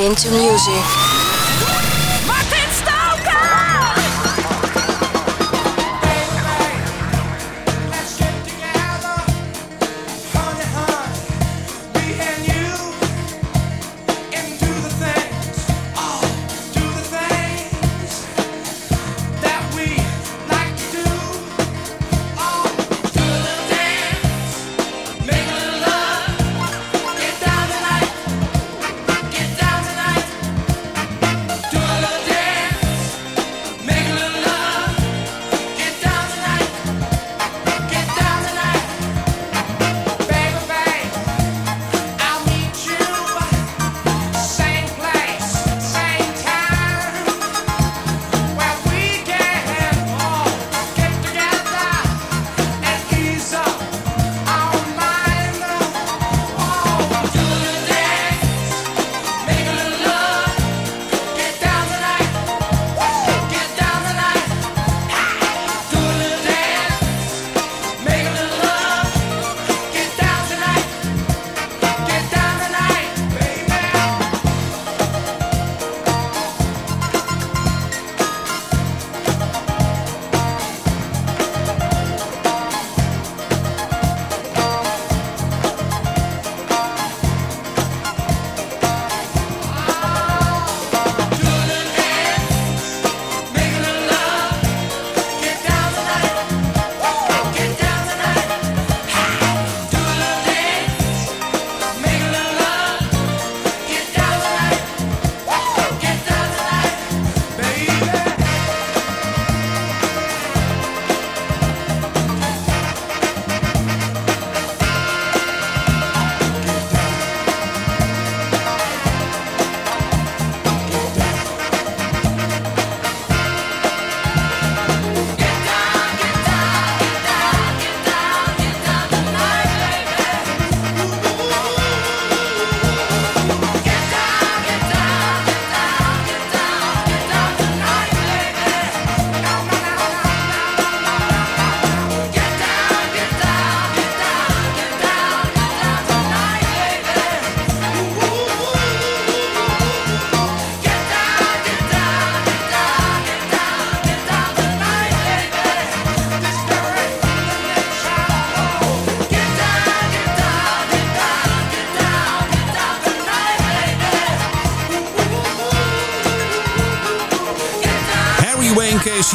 into music.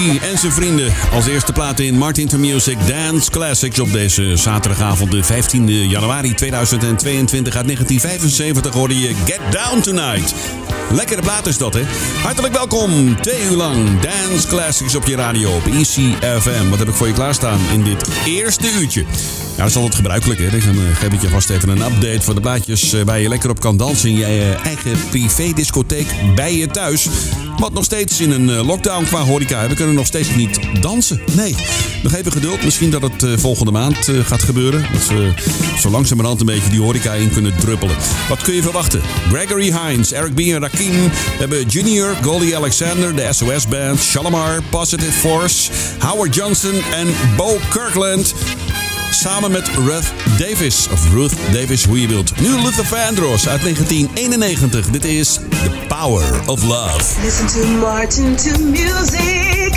En zijn vrienden. Als eerste plaat in Martin to Music Dance Classics op deze zaterdagavond, de 15 januari 2022 uit 1975 hoorde je Get Down Tonight. Lekkere plaat is dat, hè? Hartelijk welkom. Twee uur lang Dance Classics op je radio op ECFM. Wat heb ik voor je klaarstaan in dit eerste uurtje? Ja, dat is altijd gebruikelijk, hè? Dan geef ik je vast even een update van de plaatjes uh, waar je lekker op kan dansen in je uh, eigen privé-discotheek bij je thuis. Wat nog steeds in een eh, lockdown qua horeca. We kunnen nog steeds niet dansen. Nee, nog even geduld. Misschien dat het eh, volgende maand eh, gaat gebeuren. Dat ze zo langzamerhand een beetje die horeca in kunnen druppelen. Wat kun je verwachten? Gregory Hines, Eric B. en Rakim. Hebben Junior, Goldie Alexander, de SOS Band, Shalimar, Positive Force, Howard Johnson en Bo Kirkland. Samen met Ruth Davis, of Ruth Davis, hoe je wilt. Nu Luther Vandross uit 1991. Dit is The Power of Love. Listen to Martin to music.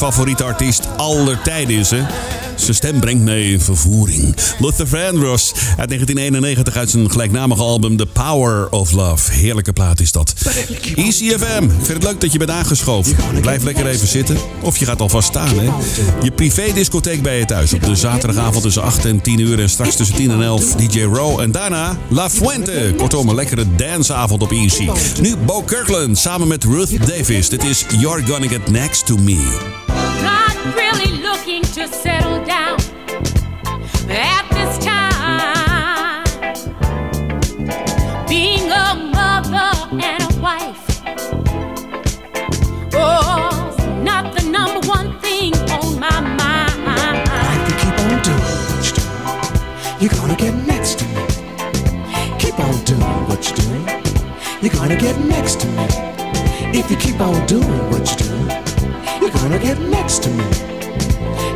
Mijn favoriete artiest aller tijden is. Hè? Zijn stem brengt mij vervoering. Luther Vandross uit 1991 uit zijn gelijknamige album The Power of Love. Heerlijke plaat is dat. ECFM, ik vind het leuk dat je bent aangeschoven. Blijf lekker even zitten. Of je gaat alvast staan. Hè? Je privé-discotheek bij je thuis. Op de zaterdagavond tussen 8 en 10 uur. En straks tussen 10 en 11 DJ Row. En daarna La Fuente. Kortom, een lekkere danceavond op EC. Nu Bo Kirkland samen met Ruth Davis. Dit is You're Gonna Get Next to Me. You're gonna get next to me. Keep on doing what you're doing, you're gonna get next to me. If you keep on doing what you're doing, you're gonna get next to me.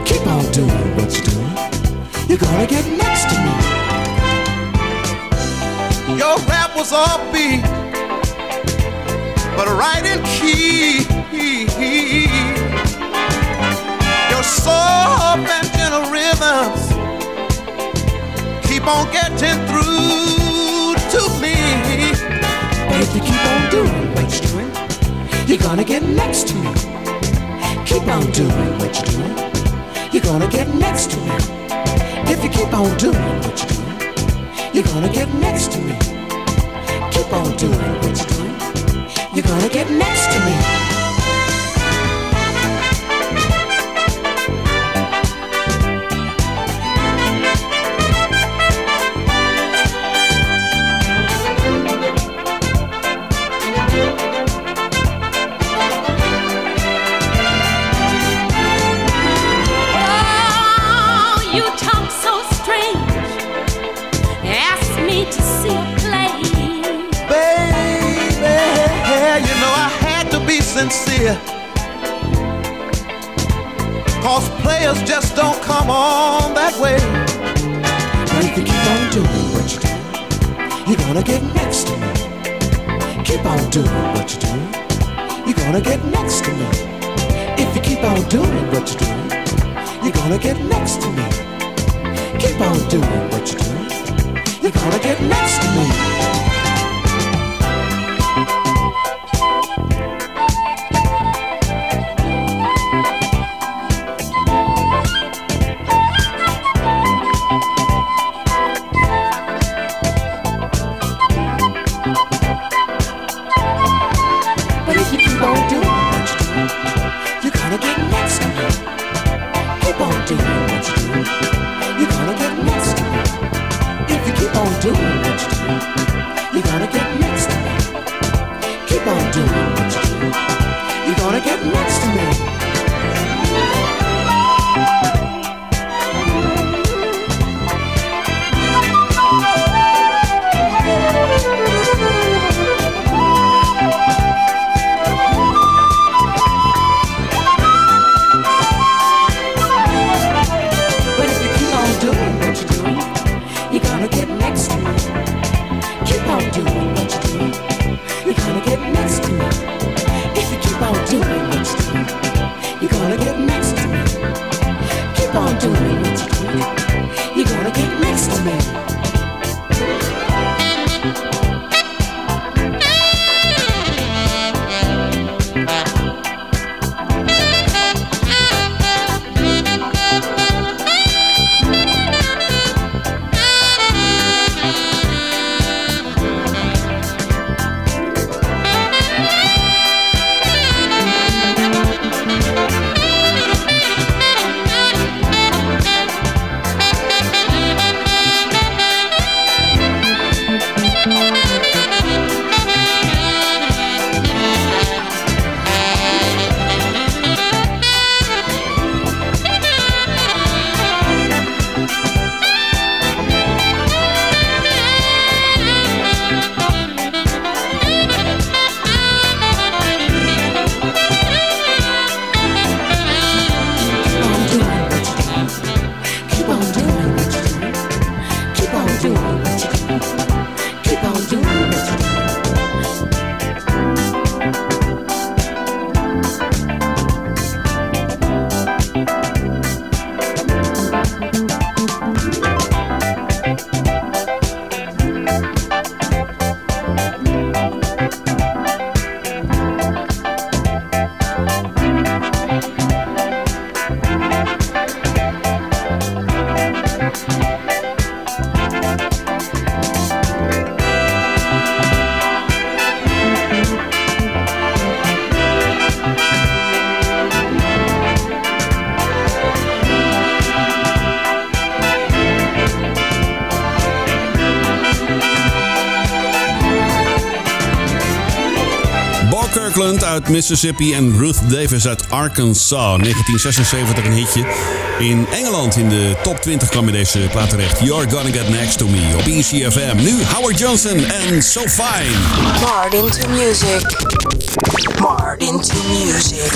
Keep on doing what you're doing, you're gonna get next to me. Your rap was all beat, but right in key. Your soft and gentle rhythms keep on getting through to me. If you keep on doing what you're doing, you're gonna get next to me. Keep on doing what you're doing, you're gonna get next to me. If you keep on doing what you're doing, you're gonna get next to me. Keep on doing what you're doing, you're gonna get next to me. Players just don't come on that way. But if you keep on doing what you're doing, you're gonna get next to me. Keep on doing what you're doing, you're gonna get next to me. If you keep on doing what you're doing, you're gonna get next to me. Keep on doing what you're doing, you're gonna get next to me. uit Mississippi en Ruth Davis uit Arkansas. 1976 een hitje. In Engeland in de top 20 kwam in deze plaat terecht. You're gonna get next to me op ECFM. Nu Howard Johnson en So Fine. Martin to music. Martin to music.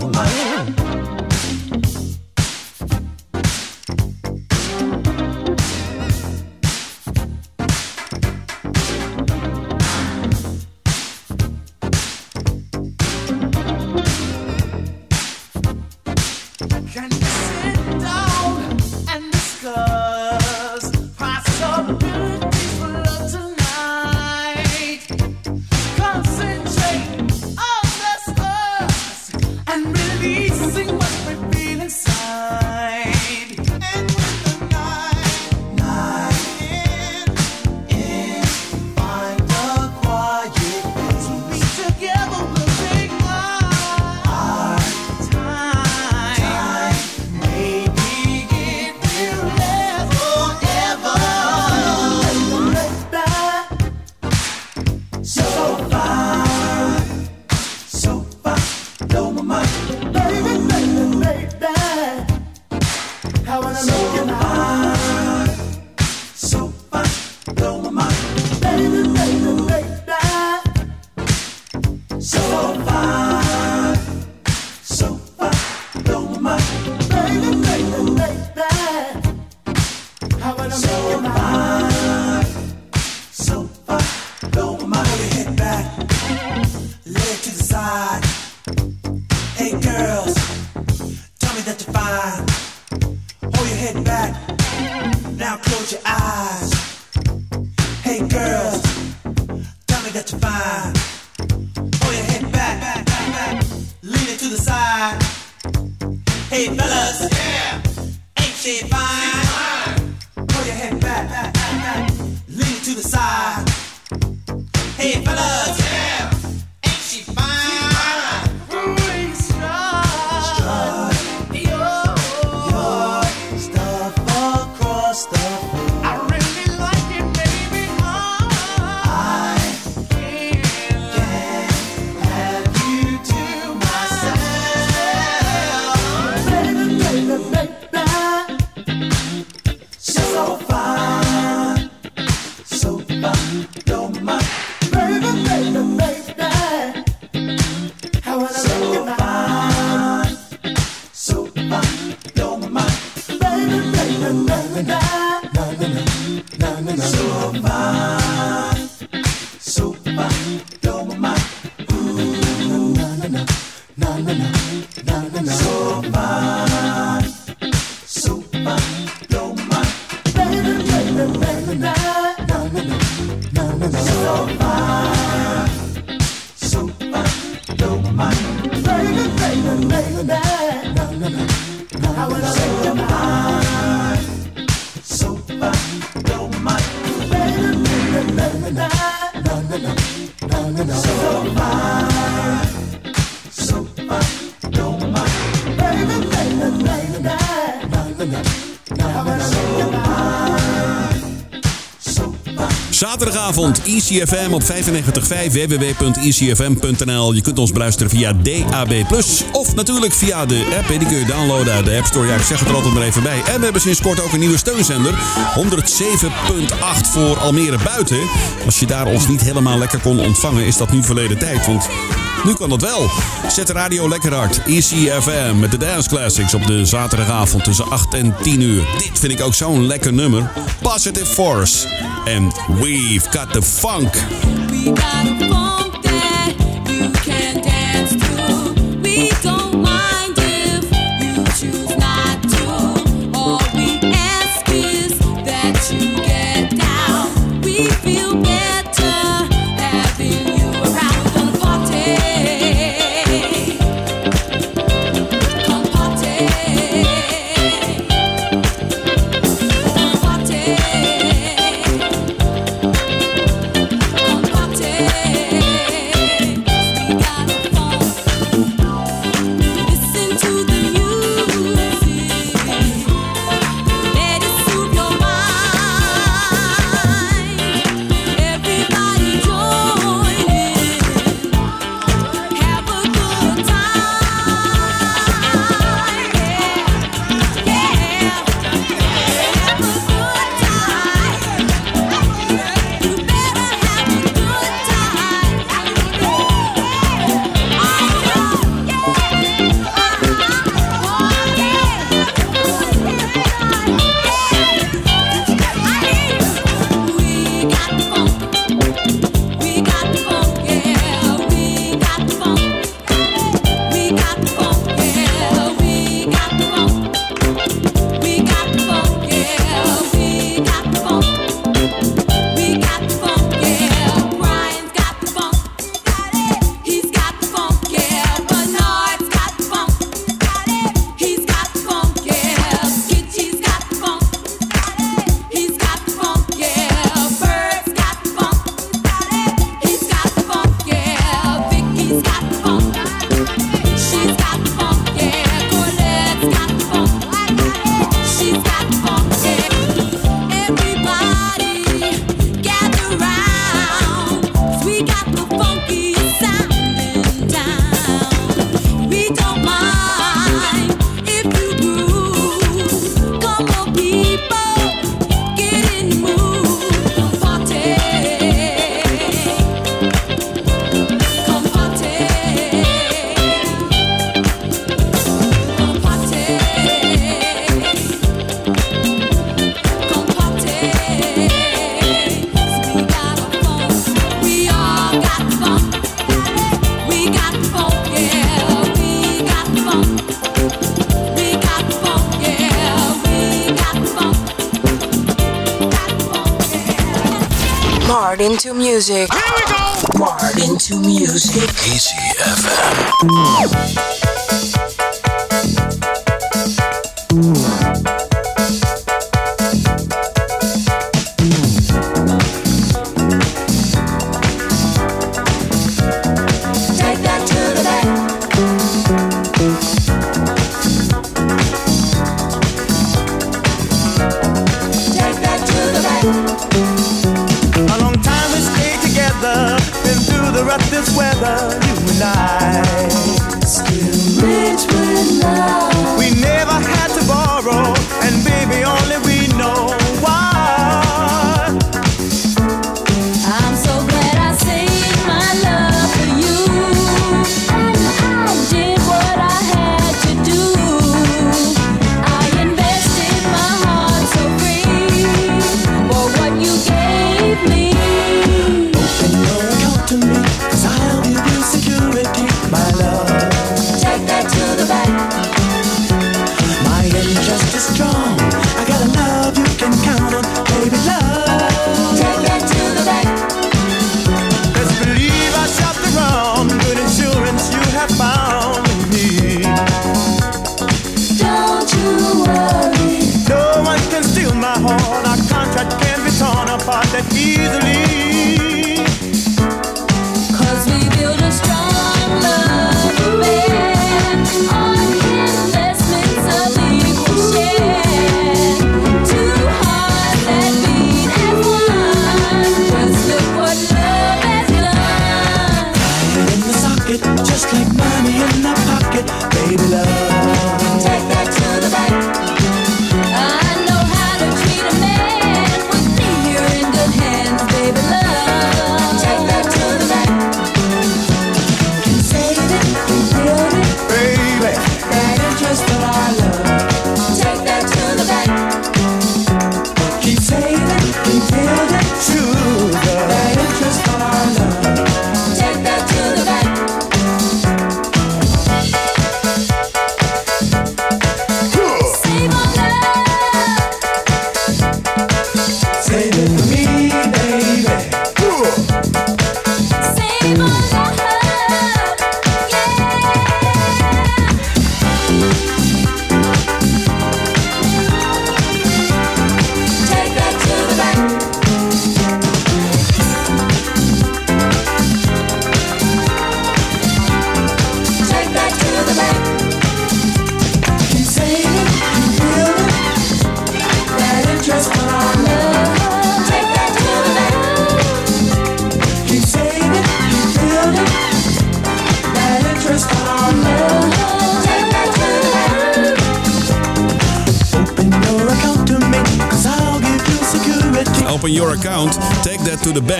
Vamos lá. Fellas. Zaterdagavond ICFM op 95.5 www.icfm.nl. Je kunt ons beluisteren via DAB+. Of natuurlijk via de app. Die kun je downloaden uit de App Store. Ja, ik zeg het er altijd maar even bij. En we hebben sinds kort ook een nieuwe steunzender. 107.8 voor Almere Buiten. Als je daar ons niet helemaal lekker kon ontvangen, is dat nu verleden tijd. Want nu kan dat wel. Zet de radio lekker hard. ECFM met de Dance Classics op de zaterdagavond tussen 8 en 10 uur. Dit vind ik ook zo'n lekker nummer. Positive Force en We We've got the funk. We got a funk that music. Here we go. Martin to music. Easy FM.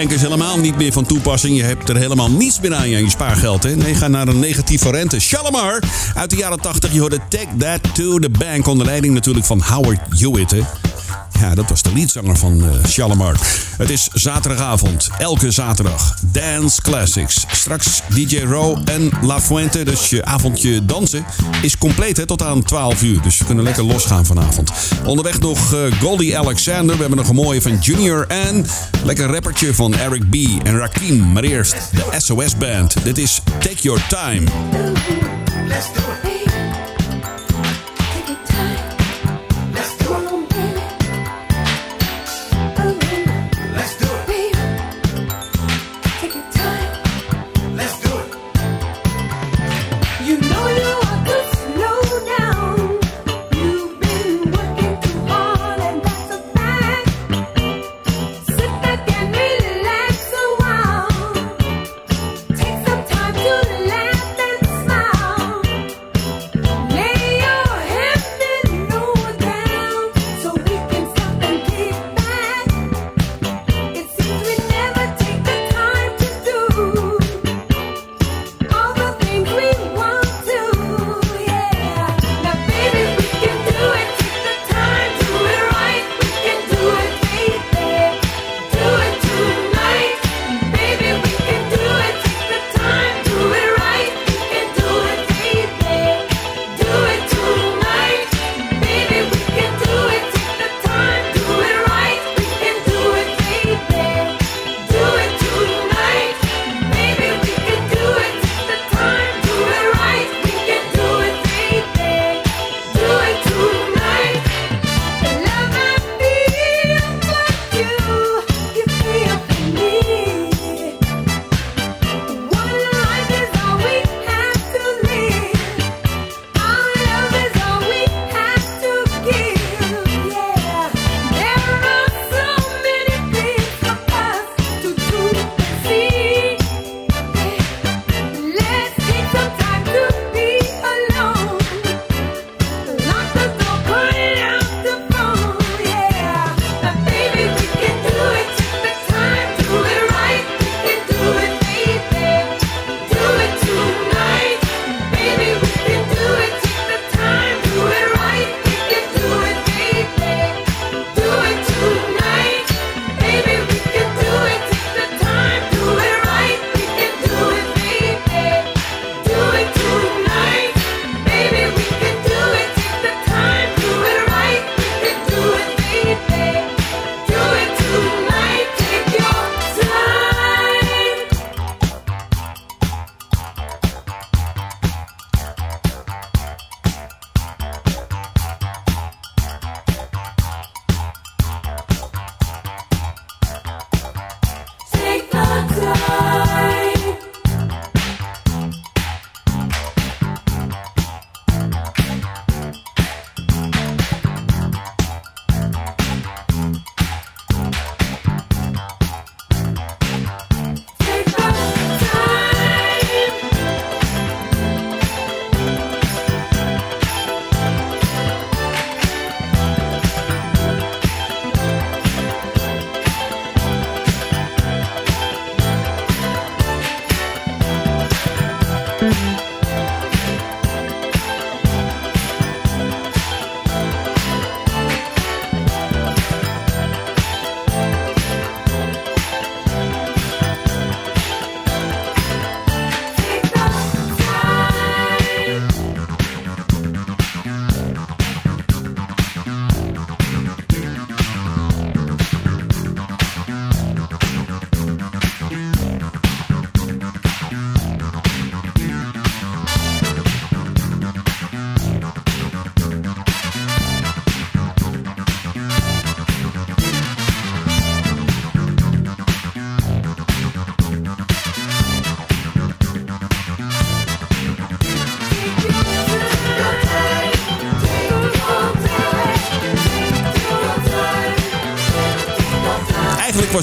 Bank is helemaal niet meer van toepassing. Je hebt er helemaal niets meer aan je, spaargeld. Hè? Nee, ga naar een negatieve rente. Shalimar uit de jaren 80. Je hoorde Take that to the bank. Onder leiding natuurlijk van Howard Hewitt. Hè? Dat was de leadzanger van uh. Het is zaterdagavond, elke zaterdag. Dance Classics. Straks DJ Row en La Fuente. Dus je avondje dansen is compleet hè, tot aan 12 uur. Dus we kunnen lekker losgaan vanavond. Onderweg nog uh, Goldie Alexander. We hebben nog een mooie van Junior en lekker rappertje van Eric B. en Rakim. Maar eerst de SOS Band. Dit is Take Your Time. Let's it.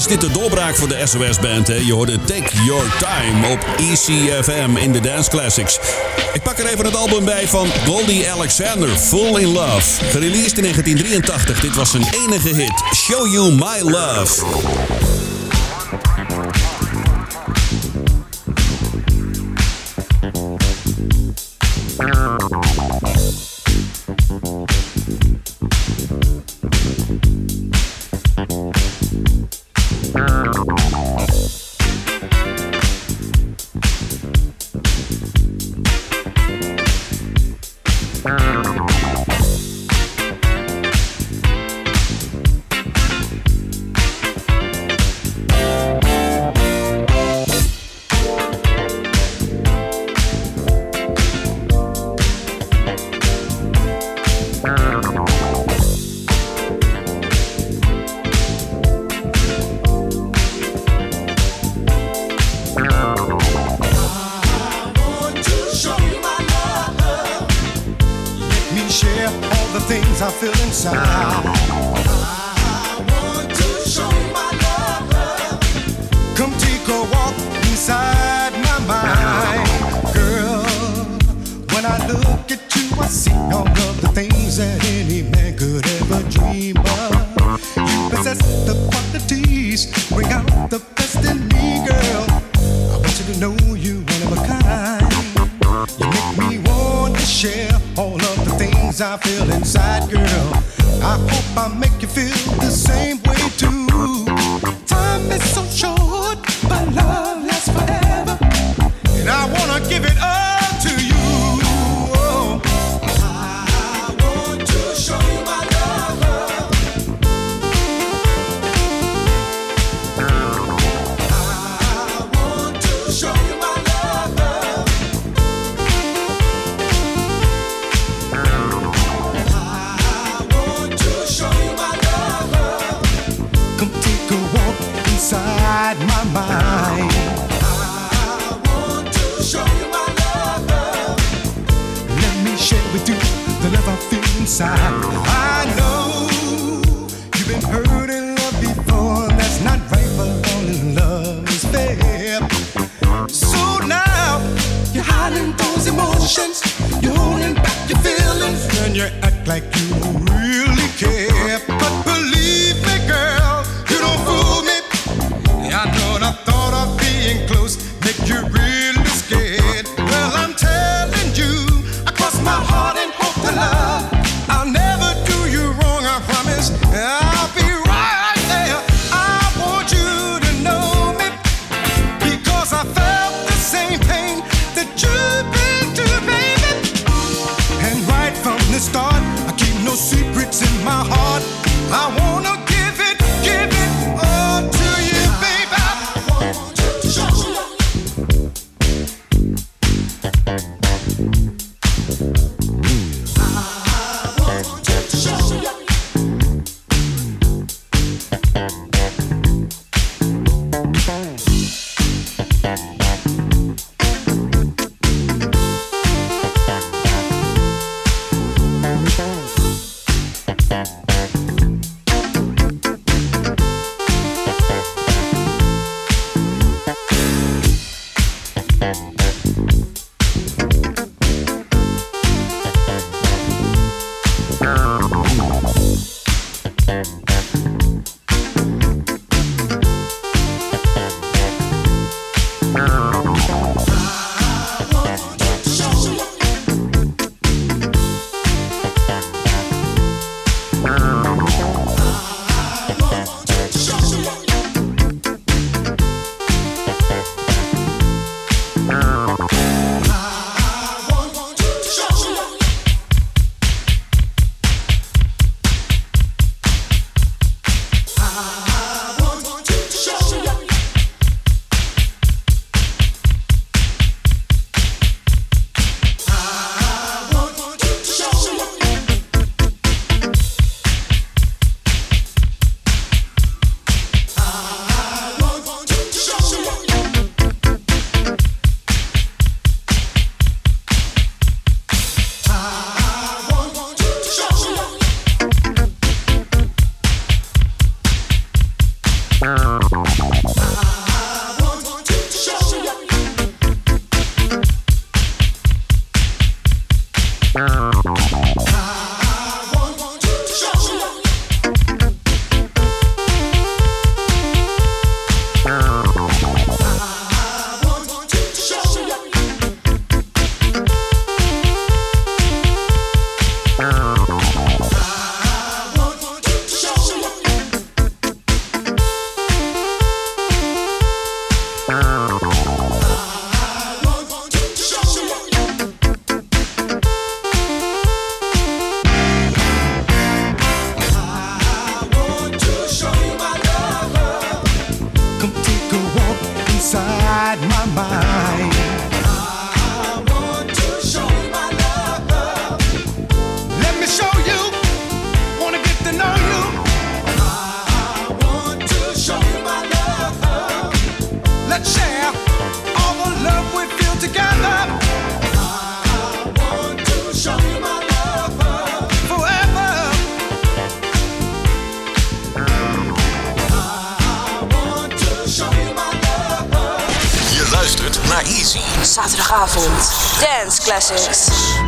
dit de doorbraak voor de SOS-band. Je hoorde Take Your Time op ECFM in de Dance Classics. Ik pak er even het album bij van Goldie Alexander, Full in Love. Gereleased in 1983, dit was zijn enige hit, Show You My Love. you act like you Zaterdagavond. Dance Classics.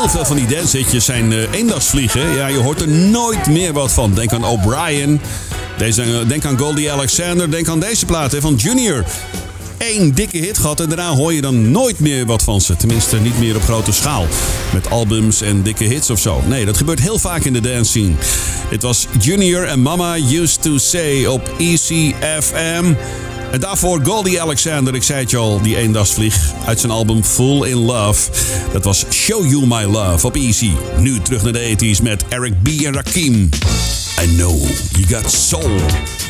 heel veel van die dancehitjes zijn eh, uh, eendagsvliegen. Ja, je hoort er nooit meer wat van. Denk aan O'Brien. Deze, eh, denk aan Goldie Alexander. Denk aan deze plaat van Junior. Eén dikke hit gehad en daarna hoor je dan nooit meer wat van ze. Tenminste, niet meer op grote schaal. Met albums en dikke hits of zo. Nee, dat gebeurt heel vaak in de dance scene. Dit was Junior en Mama Used to Say op ECFM. En daarvoor Goldie Alexander, ik zei het je al, die eendagsvlieg uit zijn album Full in Love. Dat was Show You My Love op Easy. Nu terug naar de 80s met Eric B. en Rakim. I know you got soul.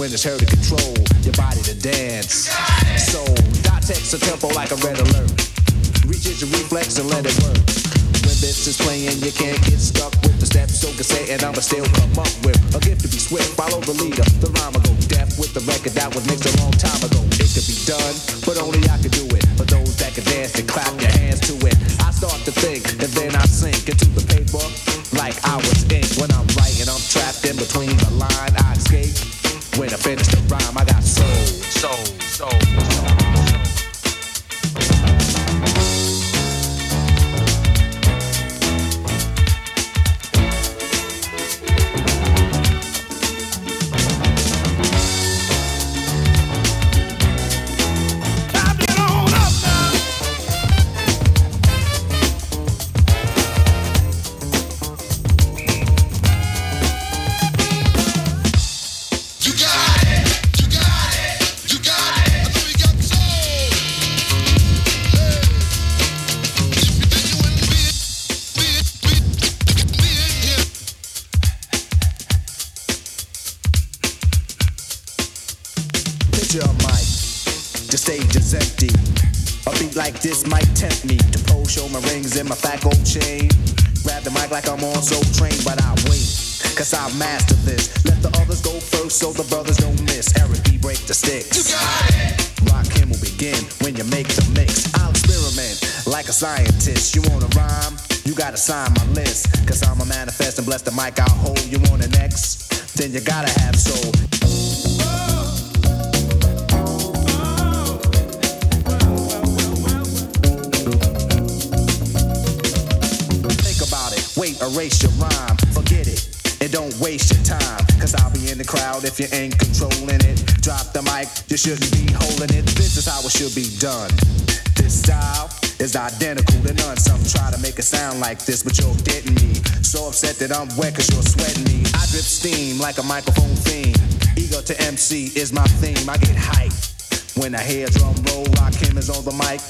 When it's heard to control your body to dance. So, dot text a tempo like a red alert. Reaches your reflex and let it work. When this is playing, you can't get stuck with the steps. So can say, and I'ma still come up with a gift to be swift. Follow the leader, the rhyme will go deaf with the record that was mixed a long time ago. It could be done, but only I could do it. For those that can dance and clap your hands to it. I start to think, and then I sink into the paper finish the rhyme, I got soul, soul. You make the mix. I'll experiment like a scientist. You wanna rhyme? You gotta sign my list. Cause I'm a manifest and bless the mic I'll hold. You want an X? Then you gotta have soul. Think about it. Wait, erase your rhyme. Forget it. And don't waste your time. Cause I'll be in the crowd if you ain't controlling it. Drop the mic, you shouldn't be holding it. This is how it should be done. This style is identical to none. Some try to make it sound like this, but you're getting me. So upset that I'm wet cause you're sweating me. I drip steam like a microphone theme. Ego to MC is my theme. I get hype when I hear drum roll. Rock him is on the mic.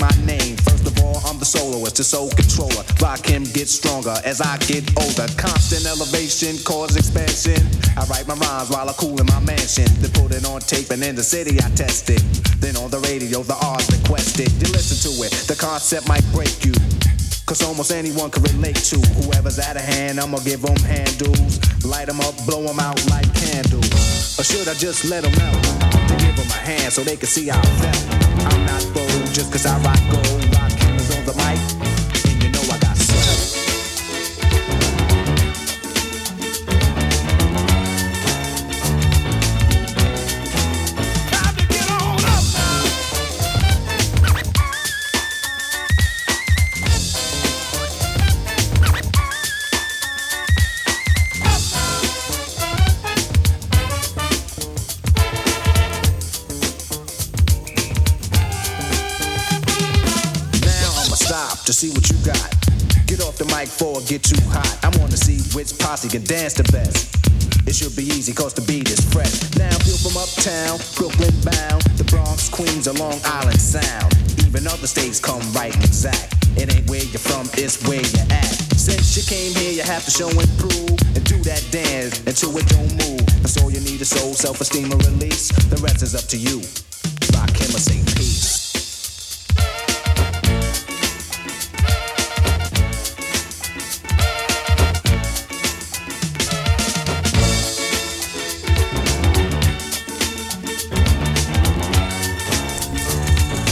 My name. First of all, I'm the soloist, the soul controller. Rock him, get stronger as I get older. Constant elevation, cause expansion. I write my rhymes while I cool in my mansion. Then put it on tape and in the city I test it. Then on the radio, the R's requested. You listen to it, the concept might break you. Cause almost anyone can relate to whoever's out of hand. I'ma give them handles, light them up, blow them out like candles. Or should I just let them out? To give them a hand so they can see how I felt. I'm not bold just cause I rock gold. Rock cameras on the mic, get too hot. I wanna see which posse can dance the best. It should be easy cause the beat is fresh. Now feel from uptown, Brooklyn bound, the Bronx, Queens, or Long Island Sound. Even other states come right exact. It ain't where you're from, it's where you're at. Since you came here, you have to show and prove and do that dance until it don't move. That's all you need is soul, self-esteem, and release. The rest is up to you. Rock him or say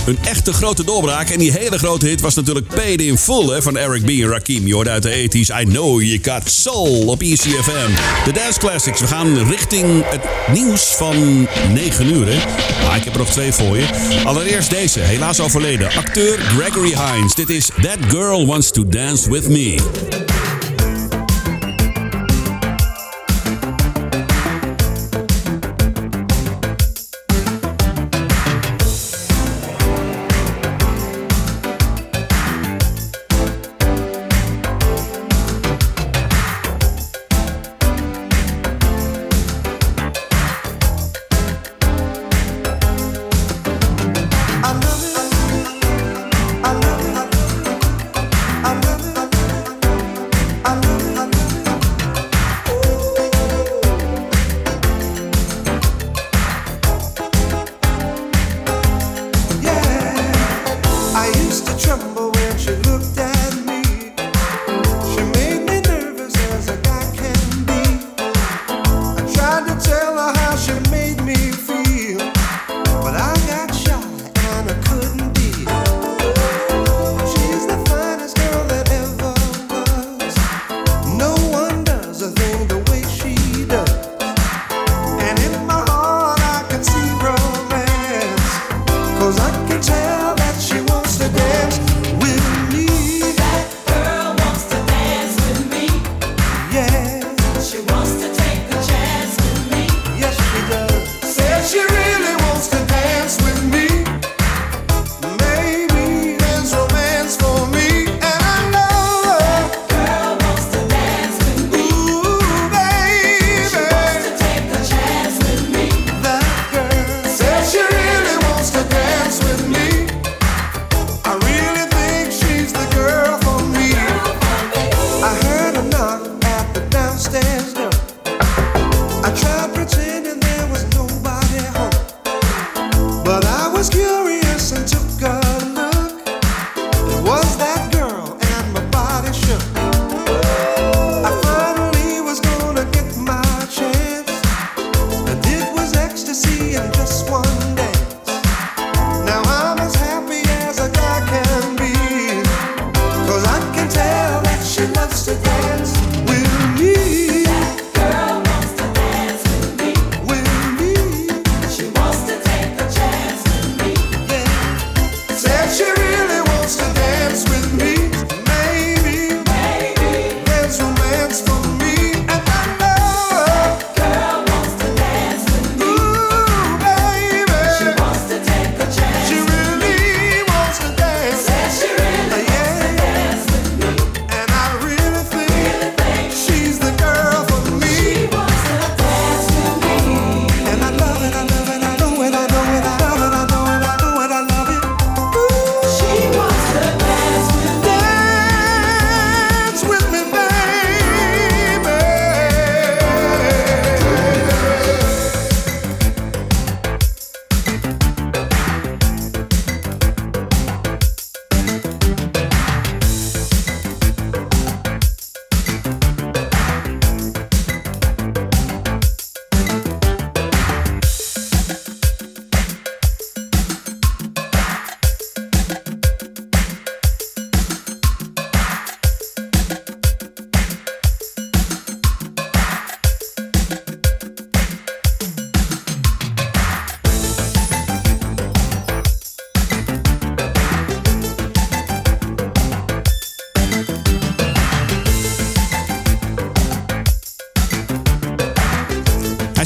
Een echte grote doorbraak. En die hele grote hit was natuurlijk Paid in hè, van Eric B. en Rakim. Je uit de 80s. I know you got soul op ECFM. De Dance Classics. We gaan richting het nieuws van 9 uur. Hè. Ah, ik heb er nog twee voor je. Allereerst deze, helaas overleden. Acteur Gregory Hines. Dit is That Girl Wants to Dance With Me.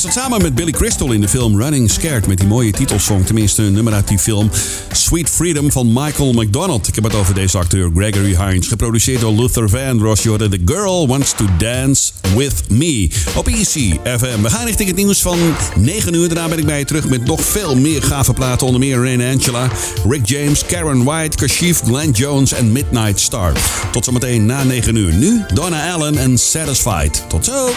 Zat samen met Billy Crystal in de film Running Scared met die mooie titelsong, tenminste een nummer uit die film Sweet Freedom van Michael McDonald. Ik heb het over deze acteur Gregory Hines, geproduceerd door Luther Vandross. Je The Girl Wants to Dance With Me op Easy FM. We gaan richting het nieuws van 9 uur. Daarna ben ik bij je terug met nog veel meer gave platen, onder meer Rain Angela, Rick James, Karen White, Kashif, Glenn Jones en Midnight Star. Tot zometeen na 9 uur. Nu Donna Allen en Satisfied. Tot zo!